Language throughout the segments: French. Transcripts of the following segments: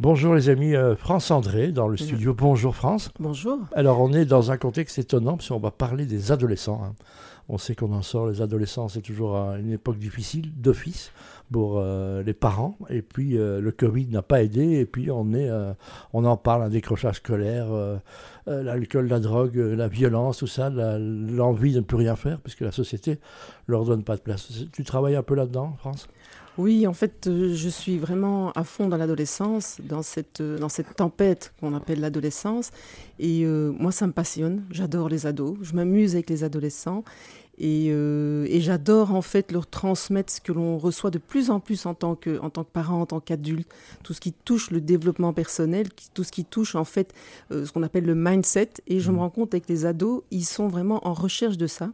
Bonjour les amis, euh, France André dans le studio Bonjour France. Bonjour. Alors on est dans un contexte étonnant parce qu'on va parler des adolescents. hein. On sait qu'on en sort, les adolescents c'est toujours euh, une époque difficile d'office pour euh, les parents. Et puis euh, le Covid n'a pas aidé et puis on, est, euh, on en parle, un décrochage scolaire, l'alcool, la drogue, la violence, tout ça, l'envie de ne plus rien faire puisque la société leur donne pas de place. Tu travailles un peu là-dedans, France? Oui, en fait, je suis vraiment à fond dans l'adolescence, dans cette, dans cette tempête qu'on appelle l'adolescence. Et moi, ça me passionne. J'adore les ados. Je m'amuse avec les adolescents. Et, euh, et j'adore en fait leur transmettre ce que l'on reçoit de plus en plus en tant que, en tant que parent, en tant qu'adulte. Tout ce qui touche le développement personnel, tout ce qui touche en fait euh, ce qu'on appelle le mindset. Et je me rends compte avec les ados, ils sont vraiment en recherche de ça.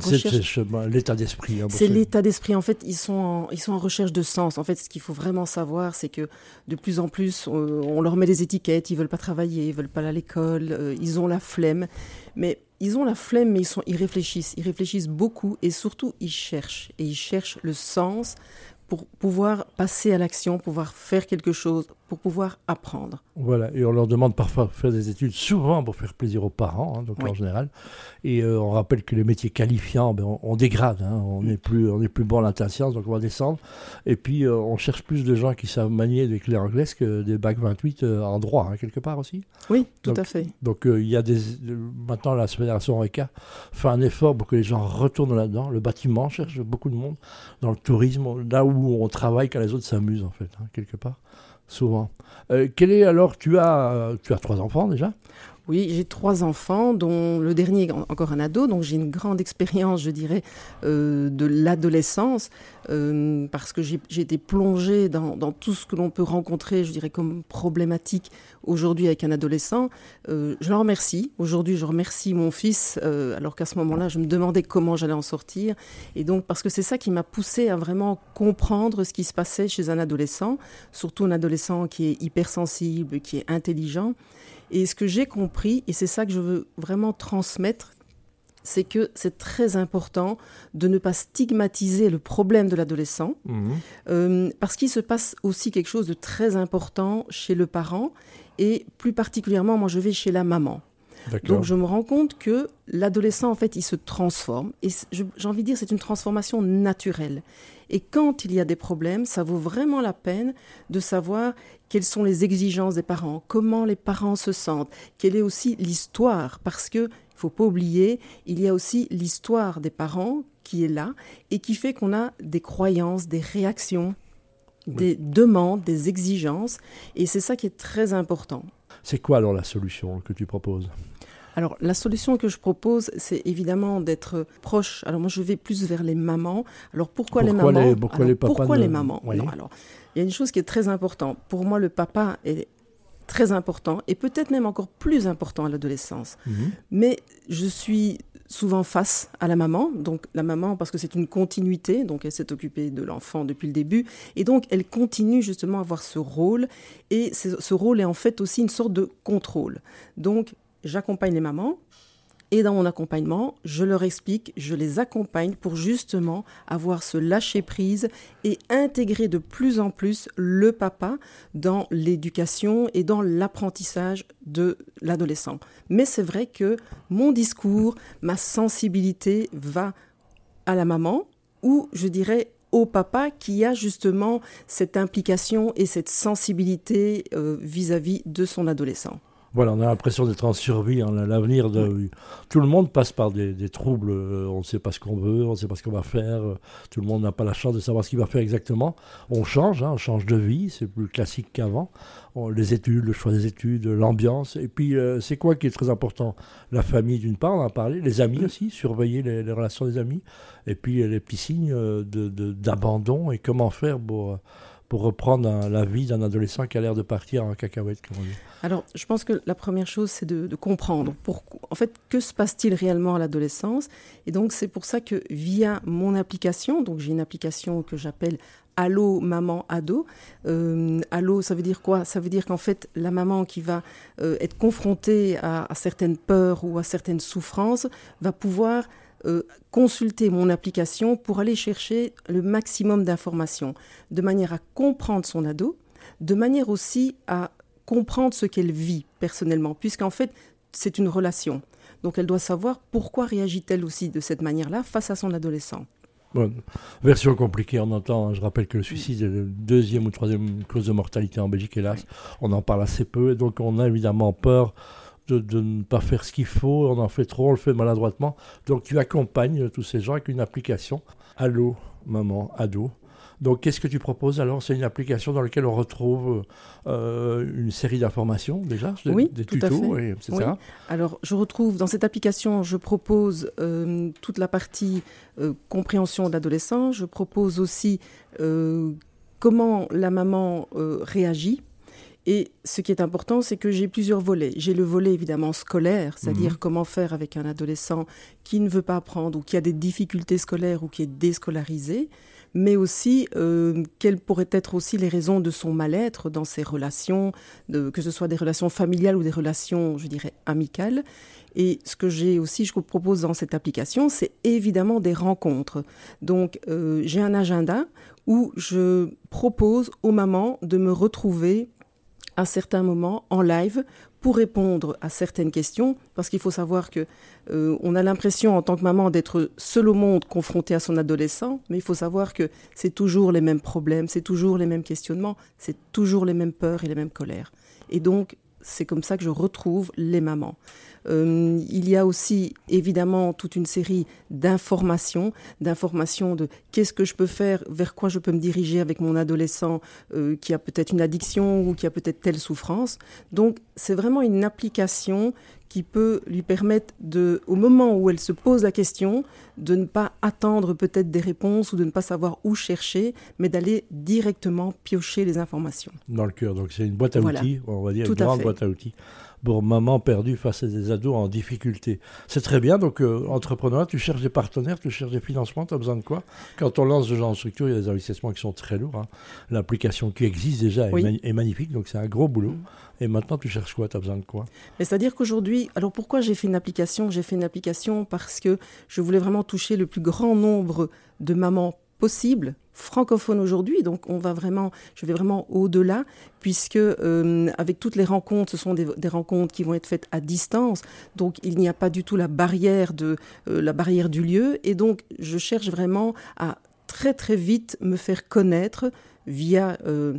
C'est chemin- l'état d'esprit. hein, C'est l'état d'esprit. En fait, ils sont, en, ils sont en recherche de sens. En fait, ce qu'il faut vraiment savoir, c'est que de plus en plus, on leur met des étiquettes. Ils veulent pas travailler, ils veulent pas aller à l'école. euh, ils ont la flemme. Mais ils ont la flemme, mais ils, sont, ils réfléchissent. Ils réfléchissent beaucoup et surtout, ils cherchent. Et ils cherchent le sens pour pouvoir passer à l'action, pouvoir faire quelque chose, pour pouvoir apprendre. Voilà, et on leur demande parfois de faire des études, souvent pour faire plaisir aux parents, hein, donc Oui. en général. Et euh, on rappelle que les métiers qualifiants, ben, on, on dégrade, hein, on n'est plus, on plus bon en l'interscience, donc on va descendre. Et puis euh, on cherche plus de gens qui savent manier des clés anglaises que des bacs 28 euh, en droit, hein, quelque part aussi. Oui, tout Donc, à fait. Donc euh, il y a des, maintenant la fédération RECA fait un effort pour que les gens retournent là-dedans. Le bâtiment cherche beaucoup de monde dans le tourisme, là où on travaille quand les autres s'amusent en fait, quelque part, souvent. Euh, quel est alors, tu as, euh, tu as trois enfants déjà? Oui, j'ai trois enfants, dont le dernier est en- encore un ado, donc j'ai une grande expérience, je dirais, euh, de l'adolescence, euh, parce que j'ai été plongée dans, tout ce que l'on peut rencontrer, je dirais, comme problématique aujourd'hui avec un adolescent. Euh, je le remercie. Aujourd'hui, je remercie mon fils, alors qu'à ce moment-là, je me demandais comment j'allais en sortir. Et donc, parce que c'est ça qui m'a poussée à vraiment comprendre ce qui se passait chez un adolescent, surtout un adolescent qui est hypersensible, qui est intelligent. Et ce que j'ai compris, et c'est ça que je veux vraiment transmettre, c'est que c'est très important de ne pas stigmatiser le problème de l'adolescent, euh, parce qu'il se passe aussi quelque chose de très important chez le parent, et plus particulièrement, moi je vais chez la maman. Donc je me rends compte que l'adolescent, en fait, il se transforme. Et j'ai envie de dire, c'est une transformation naturelle. Et quand il y a des problèmes, ça vaut vraiment la peine de savoir quelles sont les exigences des parents, comment les parents se sentent, quelle est aussi l'histoire. Parce que, il faut pas oublier, il y a aussi l'histoire des parents qui est là et qui fait qu'on a des croyances, des réactions, des demandes, des exigences. Et c'est ça qui est très important. C'est quoi alors la solution que tu proposes? Alors, la solution que je propose, c'est évidemment d'être proche. Alors, moi, je vais plus vers les mamans. Alors, pourquoi, les mamans les- pourquoi Alors, les papas Pourquoi ne- les mamans? Oui. Non, alors, il y a une chose qui est très importante. Pour moi, le papa est très important et peut-être même encore plus important à l'adolescence. Mais je suis souvent face à la maman, donc la maman parce que c'est une continuité, donc elle s'est occupée de l'enfant depuis le début, et donc elle continue justement à avoir ce rôle, et ce ce rôle est en fait aussi une sorte de contrôle. Donc j'accompagne les mamans, et dans mon accompagnement, je leur explique, je les accompagne pour justement avoir ce lâcher-prise et intégrer de plus en plus le papa dans l'éducation et dans l'apprentissage de l'adolescent. Mais c'est vrai que mon discours, ma sensibilité va à la maman ou je dirais au papa qui a justement cette implication et cette sensibilité euh, vis-à-vis de son adolescent. Voilà, on a l'impression d'être en survie. hein, L'avenir de tout le monde passe par des, des troubles. euh, on ne sait pas ce qu'on veut, on ne sait pas ce qu'on va faire. euh, Tout le monde n'a pas la chance de savoir ce qu'il va faire exactement. On change, hein, on change de vie. C'est plus classique qu'avant. Les études, le choix des études, l'ambiance. Et puis, euh, c'est quoi qui est très important? La famille, d'une part, on en a parlé. Les amis aussi, surveiller les, les relations des amis. Et puis, les petits signes de- de- d'abandon et comment faire pour, pour reprendre la vie d'un adolescent qui a l'air de partir en cacahuète, comme on dit. Alors, je pense que la première chose, c'est de, comprendre. En fait, que se passe-t-il réellement à l'adolescence? Et donc, c'est pour ça que via mon application, donc j'ai une application que j'appelle Allo Maman Ado. Euh, ça veut dire quoi? Ça veut dire qu'en fait, la maman qui va euh, être confrontée à certaines peurs ou à certaines souffrances va pouvoir euh, consulter mon application pour aller chercher le maximum d'informations, de manière à comprendre son ado, de manière aussi à comprendre ce qu'elle vit personnellement, puisqu'en fait, c'est une relation. Donc elle doit savoir pourquoi réagit-elle aussi de cette manière-là face à son adolescent. Bon, version compliquée, on entend, hein, je rappelle que le suicide est le deuxième ou troisième cause de mortalité en Belgique, hélas. On en parle assez peu, et donc on a évidemment peur de, de, ne pas faire ce qu'il faut, on en fait trop, on le fait maladroitement. Donc tu accompagnes tous ces gens avec une application. Allô, maman, ado, donc, qu'est-ce que tu proposes alors? C'est une application dans laquelle on retrouve euh, une série d'informations déjà, oui, des tout tutos, à fait. etc. Alors, je retrouve dans cette application, je propose euh, toute la partie euh, compréhension d'adolescent. Je propose aussi comment la maman réagit. Et ce qui est important, c'est que j'ai plusieurs volets. J'ai le volet évidemment scolaire, c'est-à-dire mhm. comment faire avec un adolescent qui ne veut pas apprendre ou qui a des difficultés scolaires ou qui est déscolarisé mais aussi euh, quelles pourraient être aussi les raisons de son mal-être dans ses relations, de, que ce soit des relations familiales ou des relations, je dirais, amicales. Et ce que j'ai aussi, je vous propose dans cette application, c'est évidemment des rencontres. Donc, euh, j'ai un agenda où je propose aux mamans de me retrouver à certains moments en live pour répondre à certaines questions, parce qu'il faut savoir que euh, on a l'impression en tant que maman d'être seul au monde confronté à son adolescent, mais il faut savoir que c'est toujours les mêmes problèmes, c'est toujours les mêmes questionnements, c'est toujours les mêmes peurs et les mêmes colères. Et donc, c'est comme ça que je retrouve les mamans. Euh, il y a aussi évidemment toute une série d'informations, d'informations de qu'est-ce que je peux faire, vers quoi je peux me diriger avec mon adolescent euh, qui a peut-être une addiction ou qui a peut-être telle souffrance. Donc c'est vraiment une application qui peut lui permettre de, au moment où elle se pose la question, de ne pas attendre peut-être des réponses ou de ne pas savoir où chercher, mais d'aller directement piocher les informations. Dans le cœur, donc c'est une boîte à outils, on va dire une grande boîte à outils pour maman perdue face à des ados en difficulté. C'est très bien, donc euh, entrepreneur, tu cherches des partenaires, tu cherches des financements, tu as besoin de quoi? Quand on lance ce genre de structure, il y a des investissements qui sont très lourds. Hein. L'application qui existe déjà est, magnifique, donc c'est un gros boulot. Et maintenant, tu cherches quoi? Tu as besoin de quoi? C'est-à-dire qu'aujourd'hui, alors pourquoi j'ai fait une application? J'ai fait une application parce que je voulais vraiment toucher le plus grand nombre de mamans possible francophone aujourd'hui. Donc on va vraiment, je vais vraiment au-delà, puisque euh, avec toutes les rencontres, ce sont des, rencontres qui vont être faites à distance. Donc il n'y a pas du tout la barrière de euh, la barrière du lieu. Et donc je cherche vraiment à très très vite me faire connaître via euh,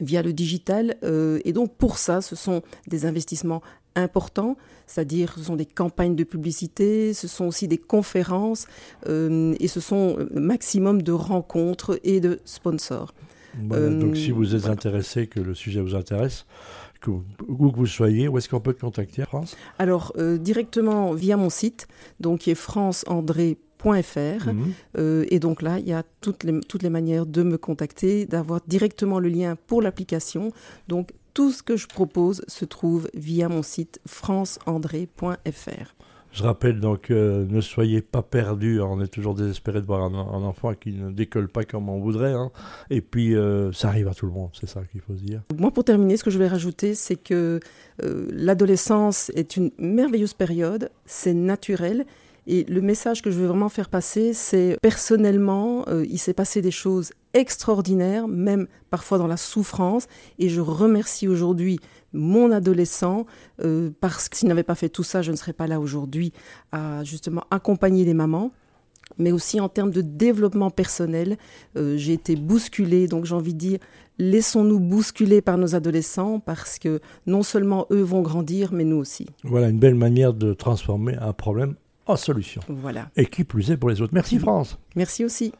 via le digital. et donc pour ça, ce sont des investissements importants, c'est-à-dire ce sont des campagnes de publicité, ce sont aussi des conférences euh, et ce sont un maximum de rencontres et de sponsors. donc si vous êtes intéressé, que le sujet vous intéresse, que, où que vous soyez, où est-ce qu'on peut te contacter, France? Alors, euh, directement via mon site, donc qui est franceandré.fr. Mhm. Euh, et donc là, il y a toutes les, toutes les manières de me contacter, d'avoir directement le lien pour l'application. Donc tout ce que je propose se trouve via mon site franceandré.fr. Je rappelle donc, euh, ne soyez pas perdus. On est toujours désespéré de voir un, enfant qui ne décolle pas comme on voudrait. Hein. Et puis, euh, ça arrive à tout le monde, c'est ça qu'il faut se dire. Moi, pour terminer, ce que je vais rajouter, c'est que euh, l'adolescence est une merveilleuse période, c'est naturel. Et le message que je veux vraiment faire passer, c'est personnellement, il s'est passé des choses extraordinaires, même parfois dans la souffrance. Et je remercie aujourd'hui mon adolescent euh, parce que s'il n'avait pas fait tout ça, je ne serais pas là aujourd'hui à justement accompagner les mamans mais aussi en termes de développement personnel. Euh, j'ai été bousculée, donc j'ai envie de dire, laissons-nous bousculer par nos adolescents parce que non seulement eux vont grandir, mais nous aussi. Voilà une belle manière de transformer un problème en solution. Voilà. Et qui plus est pour les autres. Merci France. Merci aussi.